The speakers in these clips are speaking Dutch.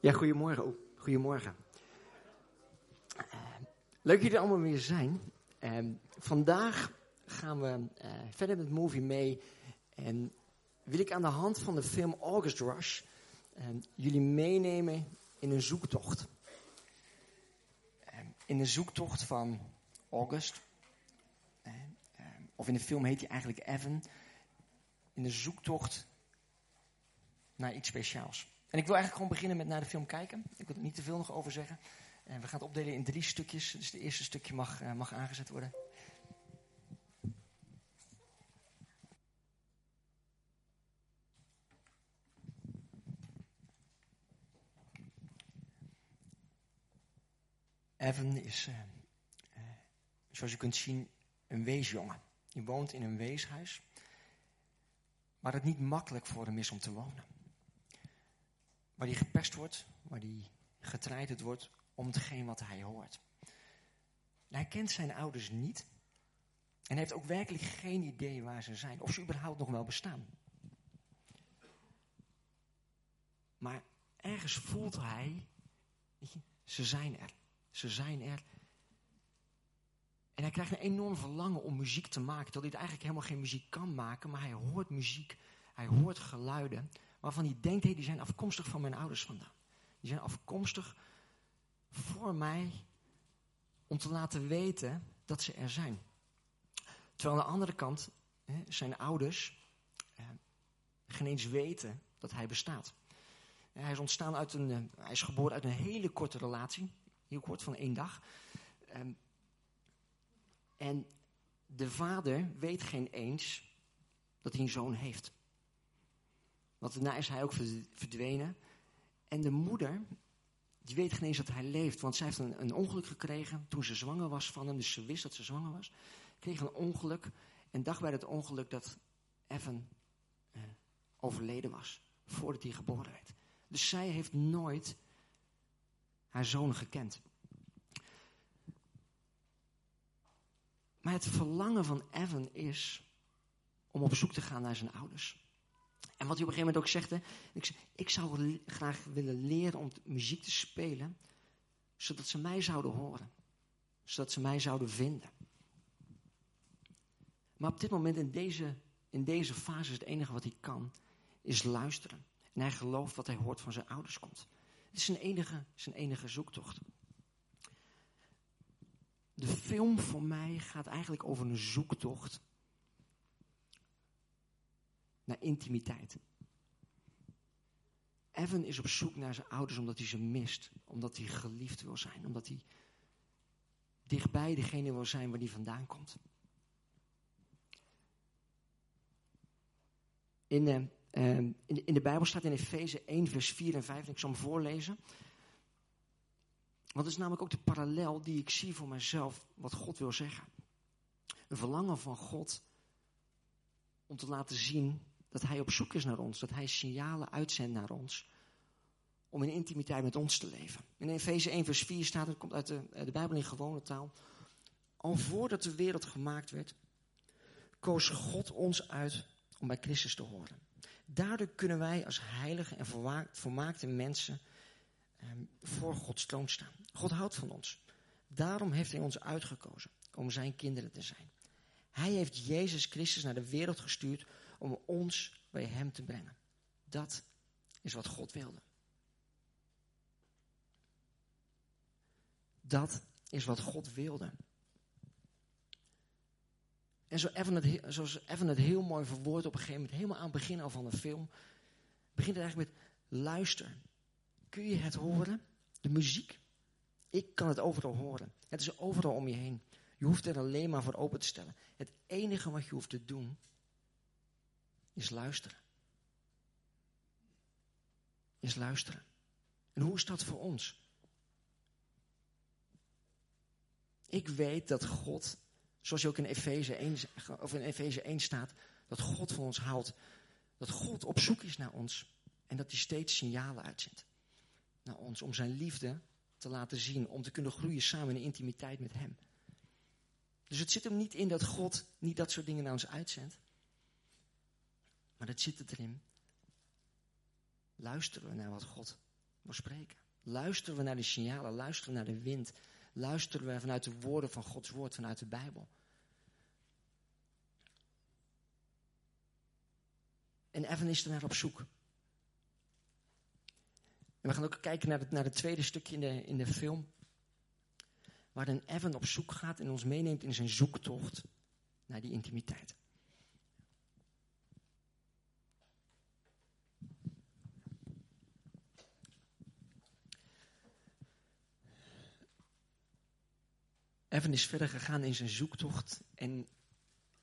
Ja, goedemorgen. Oh, goedemorgen. Uh, leuk dat jullie allemaal weer zijn. Uh, vandaag gaan we uh, verder met Movie mee. En wil ik aan de hand van de film August Rush jullie meenemen in een zoektocht. in een zoektocht van August. of in de film heet hij eigenlijk Evan. In de zoektocht naar iets speciaals. En ik wil eigenlijk gewoon beginnen met naar de film kijken. Ik wil er niet te veel nog over zeggen. En we gaan het opdelen in drie stukjes. Dus het eerste stukje mag, uh, mag aangezet worden. Evan is, uh, uh, zoals je kunt zien, een weesjongen. Hij woont in een weeshuis. Waar het niet makkelijk voor hem is om te wonen waar hij gepest wordt, waar hij getreiterd wordt om hetgeen wat hij hoort. hij kent zijn ouders niet en heeft ook werkelijk geen idee waar ze zijn, of ze überhaupt nog wel bestaan. Maar ergens voelt hij, ze zijn er. Ze zijn er. En hij krijgt een enorm verlangen om muziek te maken, terwijl hij eigenlijk helemaal geen muziek kan maken, maar hij hoort muziek, hij hoort geluiden waarvan hij denkt, hey, die zijn afkomstig van mijn ouders vandaan. Die zijn afkomstig voor mij om te laten weten dat ze er zijn. Terwijl aan de andere kant hè, zijn ouders eh, geen eens weten dat hij bestaat. Hij is ontstaan uit een, eh, hij is geboren uit een hele korte relatie, heel kort van één dag. Ehm, en de vader weet geen eens dat hij een zoon heeft. Want daarna is hij ook verdwenen. En de moeder, die weet geen eens dat hij leeft. Want zij heeft een, ongeluk gekregen toen ze zwanger was van hem. Dus ze wist dat ze zwanger was. Kreeg een ongeluk. En dacht bij het ongeluk dat Evan eh, overleden was. Voordat hij geboren werd. Dus zij heeft nooit haar zoon gekend. Maar het verlangen van Evan is om op zoek te gaan naar zijn ouders. En wat hij op een gegeven moment ook zegt, ik, ik zou graag willen leren om muziek te spelen, zodat ze mij zouden horen. Zodat ze mij zouden vinden. Maar op dit moment, in deze, in deze fase, is het enige wat hij kan, is luisteren. En hij gelooft wat hij hoort van zijn ouders komt. Het is zijn enige, zijn enige zoektocht. De film voor mij gaat eigenlijk over een zoektocht naar intimiteit. Evan is op zoek naar zijn ouders omdat hij ze mist. Omdat hij geliefd wil zijn. Omdat hij dichtbij degene wil zijn waar hij vandaan komt. In, uh, in, de, in de Bijbel staat in Efeze 1 vers 4 en 5. En ik zal hem voorlezen. Want is namelijk ook de parallel die ik zie voor mezelf. Wat God wil zeggen. Een verlangen van God om te laten zien dat hij op zoek is naar ons, dat hij signalen uitzendt naar ons. Om in intimiteit met ons te leven. In Efeze 1 vers 4 staat, het komt uit de, de Bijbel in gewone taal. Al voordat de wereld gemaakt werd, koos God ons uit om bij Christus te horen. Daardoor kunnen wij als heilige en volmaakte mensen ehm, voor Gods troon staan. God houdt van ons. Daarom heeft hij ons uitgekozen om zijn kinderen te zijn. Hij heeft Jezus Christus naar de wereld gestuurd om ons bij Hem te brengen. Dat is wat God wilde. Dat is wat God wilde. En zo Evan het, zoals Evan het heel mooi verwoordt op een gegeven moment, helemaal aan het begin al van de film, begint het eigenlijk met luister. Kun je het horen? De muziek. Ik kan het overal horen. Het is overal om je heen. Je hoeft er alleen maar voor open te stellen. Het enige wat je hoeft te doen, is luisteren. Is luisteren. En hoe is dat voor ons? Ik weet dat God, zoals je ook in Efeze 1, of in Efeze 1 staat, dat God van ons houdt. Dat God op zoek is naar ons. En dat hij steeds signalen uitzendt. Naar ons. Om zijn liefde te laten zien. Om te kunnen groeien samen in intimiteit met hem. Dus het zit hem niet in dat God niet dat soort dingen naar ons uitzendt. Maar dat zit erin. Luisteren we naar wat God nog spreken? Luisteren we naar de signalen, luisteren we naar de wind, luisteren we vanuit de woorden van Gods woord, vanuit de Bijbel? En Evan is er naar op zoek. En we gaan ook kijken naar het, naar het tweede stukje in de, in de film. Waarin Evan op zoek gaat en ons meeneemt in zijn zoektocht naar die intimiteit. Evan is verder gegaan in zijn zoektocht en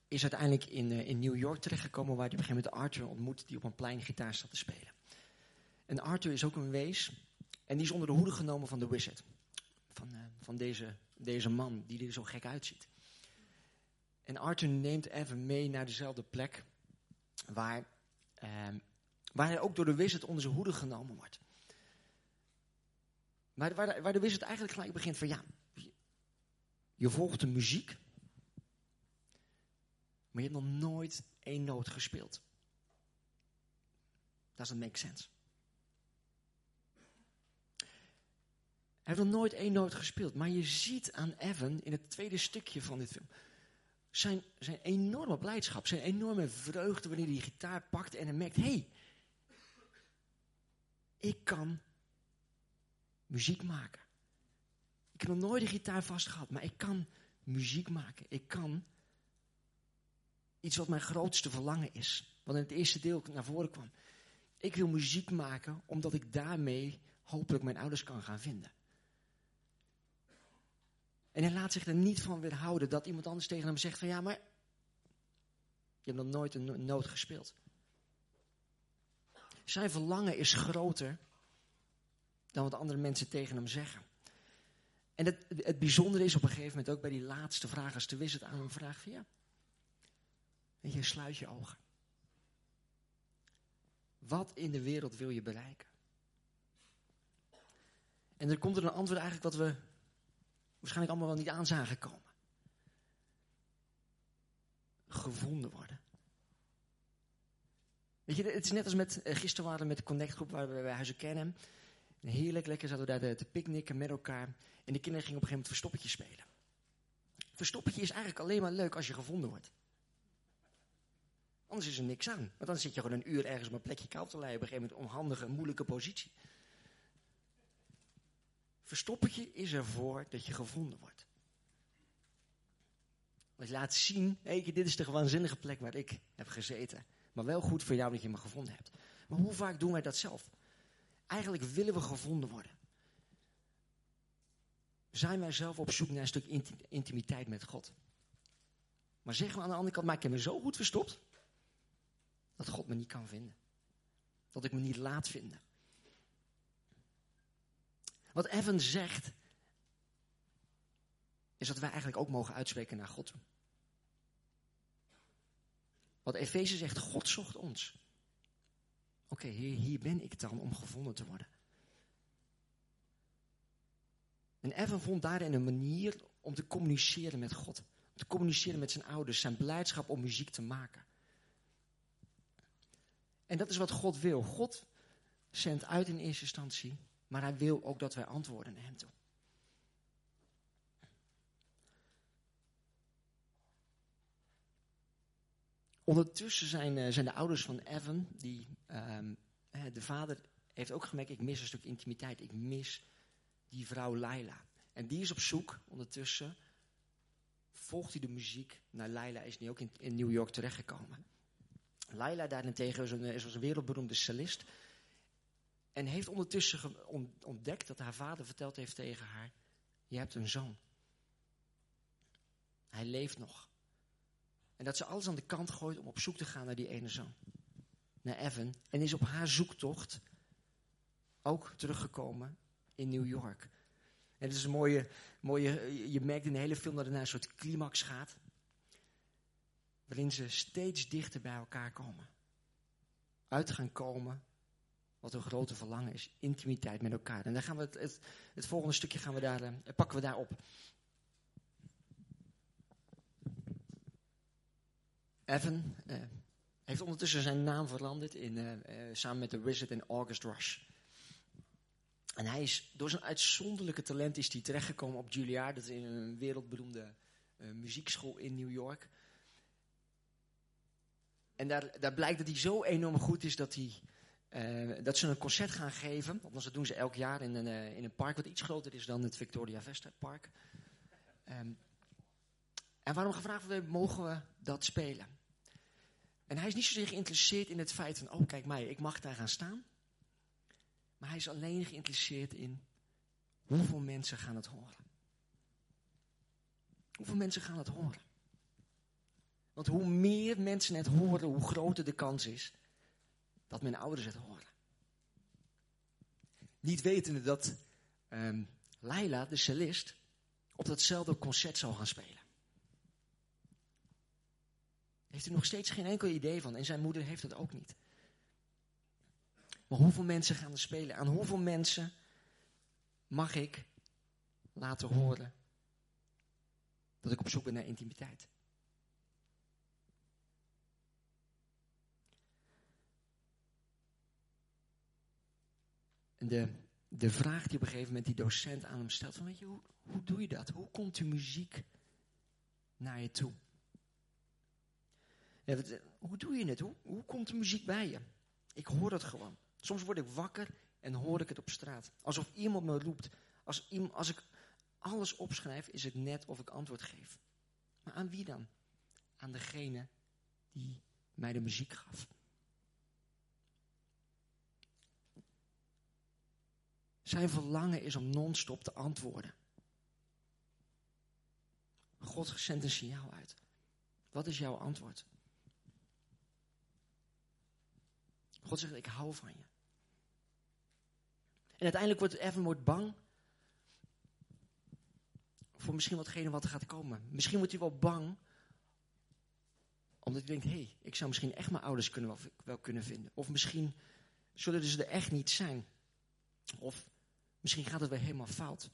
is uiteindelijk in, uh, in New York terechtgekomen waar hij op een gegeven moment Arthur ontmoet die op een plein gitaar zat te spelen. En Arthur is ook een wees en die is onder de hoede genomen van de wizard. Van, uh, van deze, deze man die er zo gek uitziet. En Arthur neemt Evan mee naar dezelfde plek waar, uh, waar hij ook door de wizard onder zijn hoede genomen wordt. Waar, waar de wizard eigenlijk gelijk begint van ja, je volgt de muziek, maar je hebt nog nooit één noot gespeeld. Doesn't make sense. Hij heeft nog nooit één noot gespeeld. Maar je ziet aan Evan in het tweede stukje van dit film. Zijn, zijn enorme blijdschap, zijn enorme vreugde wanneer hij die gitaar pakt en hij merkt: hé, hey, ik kan muziek maken. Ik heb nog nooit een gitaar vast gehad, maar ik kan muziek maken. Ik kan iets wat mijn grootste verlangen is. Wat in het eerste deel naar voren kwam. Ik wil muziek maken omdat ik daarmee hopelijk mijn ouders kan gaan vinden. En hij laat zich er niet van weerhouden dat iemand anders tegen hem zegt van ja, maar je hebt nog nooit een noot gespeeld. Zijn verlangen is groter dan wat andere mensen tegen hem zeggen. En het, het bijzondere is op een gegeven moment ook bij die laatste vraag, als de wizard aan hem vraagt van ja, weet je, sluit je ogen. Wat in de wereld wil je bereiken? En er komt er een antwoord eigenlijk wat we waarschijnlijk allemaal wel niet aan zagen komen. Gevonden worden. Weet je, het is net als met, eh, gisteren waren met de connectgroep waar we bij Huizen Kennen. Heerlijk, lekker zaten we daar te, picknicken met elkaar. En de kinderen gingen op een gegeven moment verstoppertje spelen. Verstoppertje is eigenlijk alleen maar leuk als je gevonden wordt. Anders is er niks aan. Want dan zit je gewoon een uur ergens op een plekje koud te leiden. Op een gegeven moment onhandige, moeilijke positie. Verstoppertje is ervoor dat je gevonden wordt. Want je laat zien, dit is de waanzinnige plek waar ik heb gezeten. Maar wel goed voor jou dat je me gevonden hebt. Maar hoe vaak doen wij dat zelf? Eigenlijk willen we gevonden worden. Zijn wij zelf op zoek naar een stuk intimiteit met God? Maar zeggen we aan de andere kant, maar ik heb me zo goed verstopt, dat God me niet kan vinden. Dat ik me niet laat vinden. Wat Evan zegt, is dat wij eigenlijk ook mogen uitspreken naar God Wat Efeze zegt, God zocht ons. Oké, hier, ben ik dan om gevonden te worden. En Evan vond daarin een manier om te communiceren met God. Te communiceren met zijn ouders, zijn blijdschap om muziek te maken. En dat is wat God wil. God zendt uit in eerste instantie, maar hij wil ook dat wij antwoorden naar hem toe. Ondertussen zijn, uh, zijn de ouders van Evan, die, um, de vader heeft ook gemerkt, ik mis een stuk intimiteit, ik mis die vrouw Laila. En die is op zoek, ondertussen volgt hij de muziek naar Laila, is nu ook in, in New York terechtgekomen. Laila daarentegen is een, is een wereldberoemde cellist. En heeft ondertussen ontdekt dat haar vader verteld heeft tegen haar, je hebt een zoon. Hij leeft nog. En dat ze alles aan de kant gooit om op zoek te gaan naar die ene zoon. Naar Evan. En is op haar zoektocht ook teruggekomen in New York. En het is een mooie, mooie, je merkt in de hele film dat het naar een soort climax gaat. Waarin ze steeds dichter bij elkaar komen. Uit gaan komen wat een grote verlangen is. Intimiteit met elkaar. En dan gaan we het, het, het volgende stukje gaan we daar, uh, pakken we daar op. Evan uh, heeft ondertussen zijn naam veranderd in, uh, samen met de Wizard en August Rush. En hij is door zijn uitzonderlijke talent is hij terechtgekomen op Juilliard. Dat is een wereldberoemde muziekschool in New York. En daar, daar blijkt dat hij zo enorm goed is dat, hij, dat ze een concert gaan geven. Althans, dat doen ze elk jaar in een, in een park wat iets groter is dan het Victoria Vesta Park. Um, en waarom gevraagd wordt, mogen we dat spelen? En hij is niet zozeer geïnteresseerd in het feit van, oh kijk mij, ik mag daar gaan staan. Maar hij is alleen geïnteresseerd in hoeveel mensen gaan het horen. Hoeveel mensen gaan het horen? Want hoe meer mensen het horen, hoe groter de kans is dat mijn ouders het horen. Niet wetende dat um, Laila, de cellist, op datzelfde concert zou gaan spelen. Heeft er nog steeds geen enkel idee van. En zijn moeder heeft het ook niet. Maar hoeveel mensen gaan er spelen? Aan hoeveel mensen mag ik laten horen dat ik op zoek ben naar intimiteit? En de, de vraag die op een gegeven moment die docent aan hem stelt: van, weet je, hoe, hoe doe je dat? Hoe komt de muziek naar je toe? Ja, hoe doe je het? Hoe, hoe komt de muziek bij je? Ik hoor het gewoon. Soms word ik wakker en hoor ik het op straat. Alsof iemand me roept. Als, als ik alles opschrijf, is het net of ik antwoord geef. Maar aan wie dan? Aan degene die mij de muziek gaf. Zijn verlangen is om non-stop te antwoorden. God zendt een signaal uit. Wat is jouw antwoord? God zegt, ik hou van je. En uiteindelijk wordt Evan wordt bang voor misschien watgene wat er gaat komen. Misschien wordt hij wel bang omdat hij denkt, hé, hey, ik zou misschien echt mijn ouders kunnen wel, wel kunnen vinden. Of misschien zullen ze er echt niet zijn. Of misschien gaat het weer helemaal fout.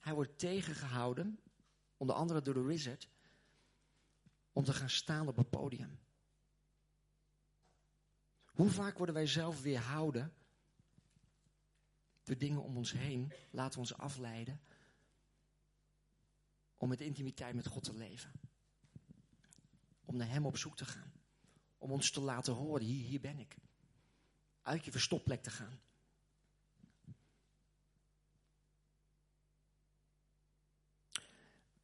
Hij wordt tegengehouden, onder andere door de wizard, om te gaan staan op het podium. Hoe vaak worden wij zelf weerhouden door dingen om ons heen, laten we ons afleiden om met intimiteit met God te leven. Om naar Hem op zoek te gaan. Om ons te laten horen, hier, hier ben ik. Uit je verstopplek te gaan.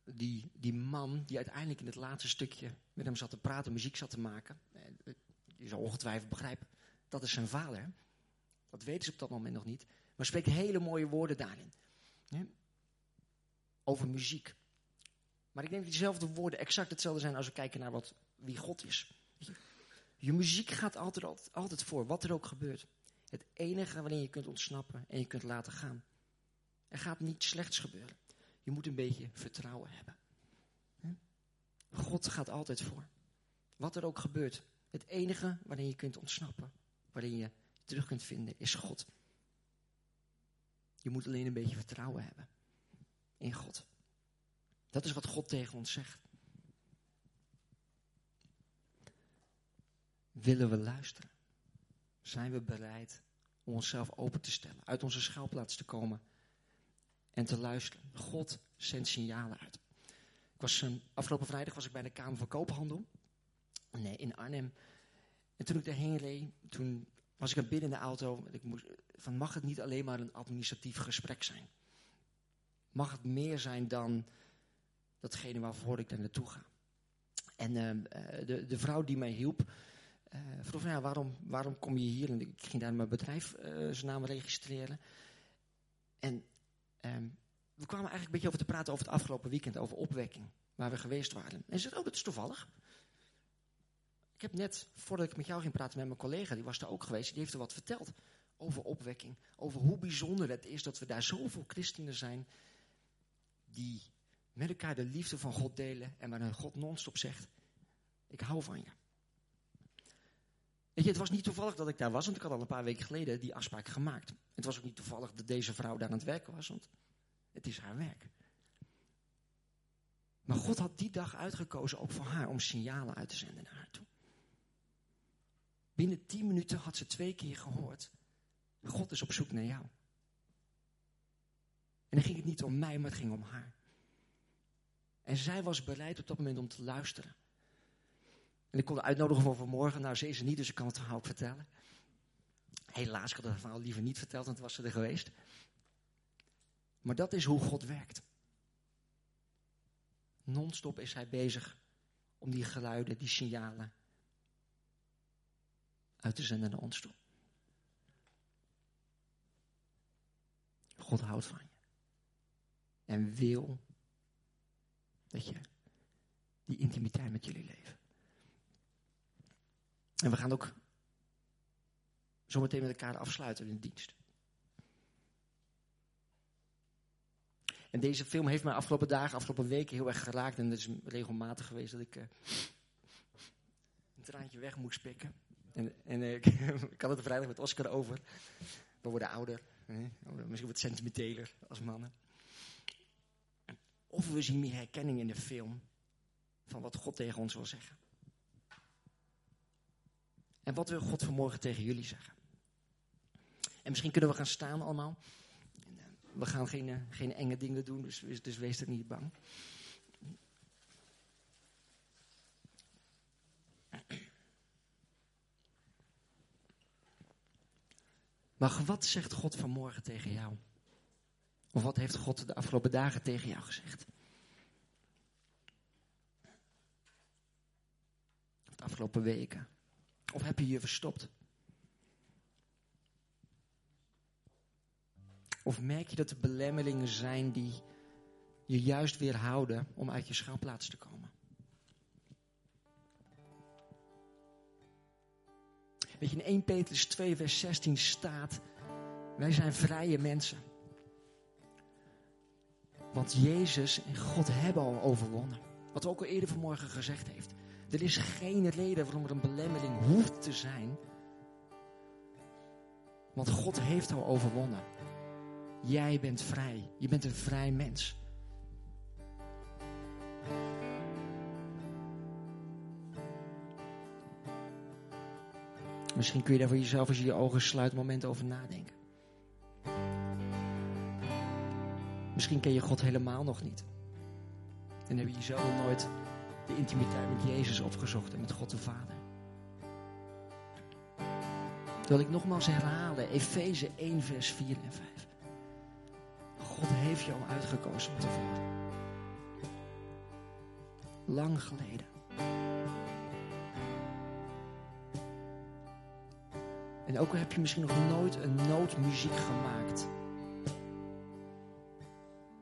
Die, die man die uiteindelijk in het laatste stukje met hem zat te praten, muziek zat te maken. Je zal ongetwijfeld begrijpen, dat is zijn vader. Dat weten ze op dat moment nog niet. Maar spreekt hele mooie woorden daarin. Over muziek. Maar ik denk dat diezelfde woorden exact hetzelfde zijn als we kijken naar wat, wie God is. Je muziek gaat altijd, altijd voor, wat er ook gebeurt. Het enige waarin je kunt ontsnappen en je kunt laten gaan. Er gaat niets slechts gebeuren. Je moet een beetje vertrouwen hebben. God gaat altijd voor. Wat er ook gebeurt. Het enige waarin je kunt ontsnappen, waarin je terug kunt vinden, is God. Je moet alleen een beetje vertrouwen hebben in God. Dat is wat God tegen ons zegt. Willen we luisteren? Zijn we bereid om onszelf open te stellen, uit onze schuilplaats te komen en te luisteren? God zendt signalen uit. Ik was, um, afgelopen vrijdag was ik bij de Kamer van Koophandel nee, in Arnhem. En toen ik daarheen reed, toen was ik aan binnen in de auto. Ik moest, van mag het niet alleen maar een administratief gesprek zijn? Mag het meer zijn dan datgene waarvoor ik daar naartoe ga? En uh, de, de vrouw die mij hielp, uh, vroeg ja, waarom, waarom kom je hier? En ik ging daar mijn bedrijf uh, zijn naam registreren. En um, we kwamen eigenlijk een beetje over te praten over het afgelopen weekend, over opwekking, waar we geweest waren. En ze zei, oh, dat is toevallig. Ik heb net, voordat ik met jou ging praten met mijn collega, die was daar ook geweest, die heeft er wat verteld over opwekking. Over hoe bijzonder het is dat we daar zoveel christenen zijn die met elkaar de liefde van God delen en waar God non-stop zegt, ik hou van je. Weet je, het was niet toevallig dat ik daar was, want ik had al een paar weken geleden die afspraak gemaakt. Het was ook niet toevallig dat deze vrouw daar aan het werken was, want het is haar werk. Maar God had die dag uitgekozen ook voor haar om signalen uit te zenden naar haar toe. Binnen tien minuten had ze twee keer gehoord. God is op zoek naar jou. En dan ging het niet om mij, maar het ging om haar. En zij was bereid op dat moment om te luisteren. En ik kon de uitnodigen voor vanmorgen. Nou, ze is er niet, dus ik kan het verhaal ook vertellen. Helaas, ik had het verhaal liever niet verteld, want was ze er geweest. Maar dat is hoe God werkt. Non-stop is hij bezig om die geluiden, die signalen uit te zenden naar ons toe. God houdt van je. En wil dat je die intimiteit met jullie leven. En we gaan ook zometeen met elkaar afsluiten in de dienst. En deze film heeft mij afgelopen dagen, afgelopen weken heel erg geraakt. En het is regelmatig geweest dat ik uh, een traantje weg moest pikken. En, en uh, ik had het vrijdag met Oscar over. We worden ouder. Misschien wat sentimenteler als mannen. Of we zien meer herkenning in de film van wat God tegen ons wil zeggen. En wat wil God vanmorgen tegen jullie zeggen? En misschien kunnen we gaan staan allemaal. We gaan geen, eh, geen enge dingen doen, dus, dus wees er niet bang. Maar wat zegt God vanmorgen tegen jou? Of wat heeft God de afgelopen dagen tegen jou gezegd? De afgelopen weken? Of heb je je verstopt? Of merk je dat er belemmeringen zijn die je juist weerhouden om uit je schuilplaats te komen? Weet je, in 1 Petrus 2, vers 16 staat: Wij zijn vrije mensen. Want Jezus en God hebben al overwonnen. Wat we ook al eerder vanmorgen gezegd heeft. Er is geen reden waarom er een belemmering hoeft te zijn. Want God heeft al overwonnen. Jij bent vrij. Je bent een vrij mens. Misschien kun je daar voor jezelf, als je je ogen sluit, een moment over nadenken. Misschien ken je God helemaal nog niet. En heb je jezelf nooit de intimiteit met Jezus opgezocht en met God de Vader. wil ik nogmaals herhalen, Efeze 1, vers 4 en 5. God heeft jou uitgekozen tevoren. Lang geleden. En ook heb je misschien nog nooit een noodmuziek gemaakt.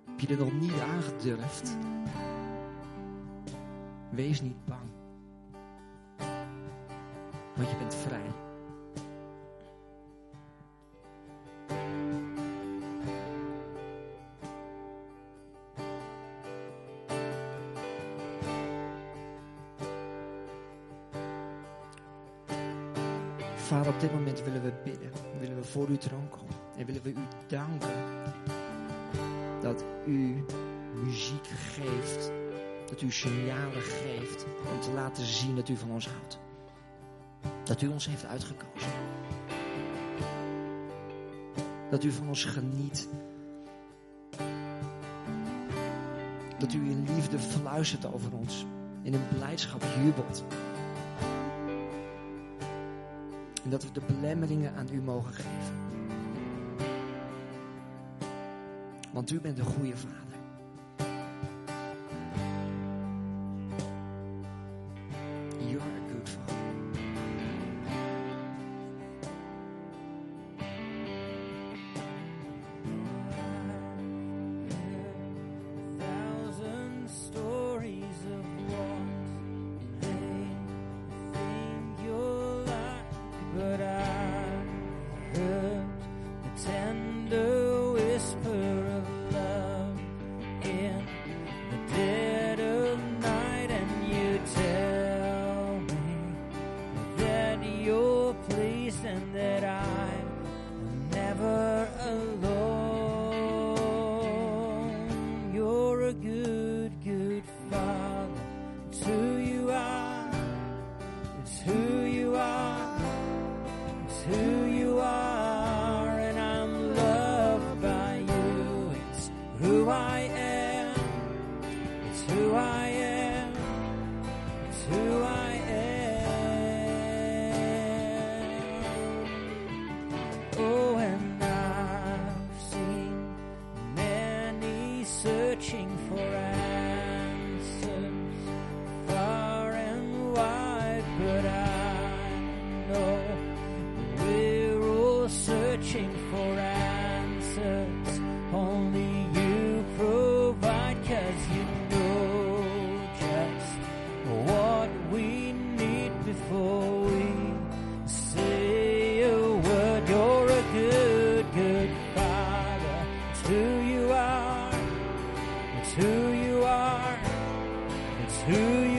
Heb je er nog niet aangedurfd. Wees niet bang. Want je bent vrij. Dat u muziek geeft. Dat u signalen geeft om te laten zien dat u van ons houdt. Dat u ons heeft uitgekozen. Dat u van ons geniet. Dat u in liefde fluistert over ons. In een blijdschap jubelt. En dat we de belemmeringen aan u mogen geven. Want u bent een goede vader. who I am. who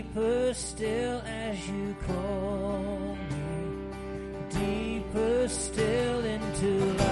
deeper still as you call me, deeper still into life.